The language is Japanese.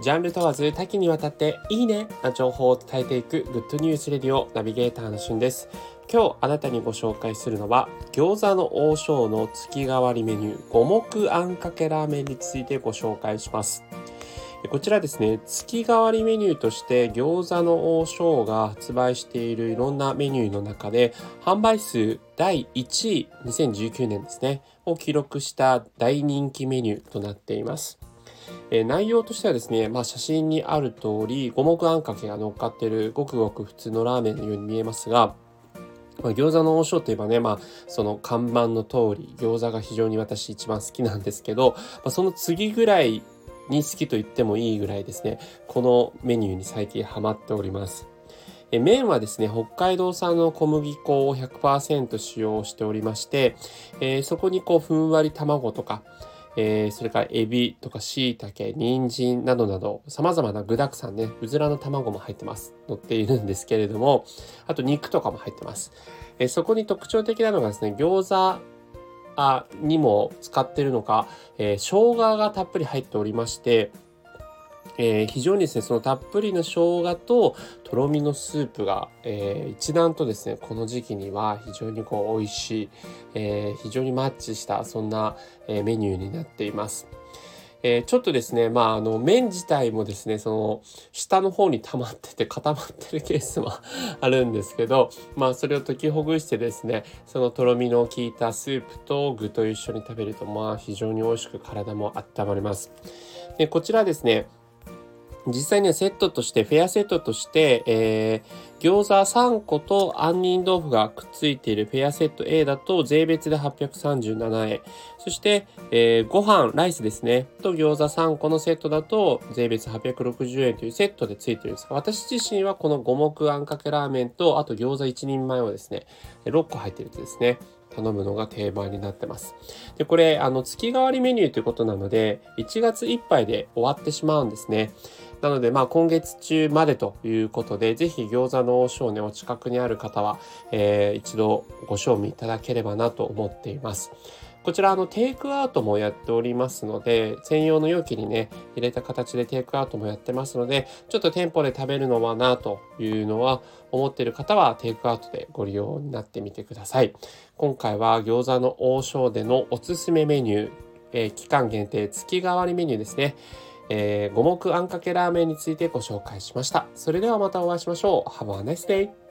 ジャンル問わず多岐にわたっていいねな情報を伝えていくグッドニュースレディオナビゲーターのしゅんです。今日あなたにご紹介するのは餃子の王将の月替わりメニュー五目あんかけラーメンについてご紹介します。こちらですね、月替わりメニューとして餃子の王将が発売しているいろんなメニューの中で販売数第1位2019年ですね、を記録した大人気メニューとなっています。え内容としてはですね、まあ、写真にある通り五目あんかけが乗っかってるごくごく普通のラーメンのように見えますが、まあ、餃子の王将といえばね、まあ、その看板の通り餃子が非常に私一番好きなんですけど、まあ、その次ぐらいに好きと言ってもいいぐらいですね、このメニューに最近ハマっております。麺はですね、北海道産の小麦粉を100%使用しておりまして、えー、そこにこうふんわり卵とか、えー、それからエビとか椎茸、人参などなど様々な具だくさんね、うずらの卵も入ってます。乗っているんですけれども、あと肉とかも入ってます。えー、そこに特徴的なのがですね、餃子あにも使ってるのか、えー、生姜がたっぷり入っておりまして、えー、非常にですね、そのたっぷりの生姜ととろみのスープが、えー、一段とですね、この時期には非常にこう美味しい、えー、非常にマッチしたそんな、えメニューになっています。えー、ちょっとですね、まあ、あの、麺自体もですね、その、下の方に溜まってて固まってるケースも あるんですけど、まあ、それを解きほぐしてですね、そのとろみの効いたスープと具と一緒に食べると、まあ、非常に美味しく体も温まります。で、こちらですね、実際にはセットとして、フェアセットとして、えー、餃子3個と杏仁豆腐がくっついているフェアセット A だと税別で837円。そして、えー、ご飯、ライスですね。と餃子3個のセットだと税別860円というセットでついてるんですが、私自身はこの五目あんかけラーメンと、あと餃子1人前をですね、6個入ってるとですね、頼むのが定番になってます。で、これ、あの、月替わりメニューということなので、1月いっぱいで終わってしまうんですね。なので、まあ、今月中までということで、ぜひ餃子の王将ね、お近くにある方は、えー、一度ご賞味いただければなと思っています。こちら、あの、テイクアウトもやっておりますので、専用の容器にね、入れた形でテイクアウトもやってますので、ちょっと店舗で食べるのはなというのは思っている方は、テイクアウトでご利用になってみてください。今回は餃子の王将でのおすすめメニュー、えー、期間限定月替わりメニューですね。えー、五目あんかけラーメンについてご紹介しました。それではまたお会いしましょう。Have a nice day!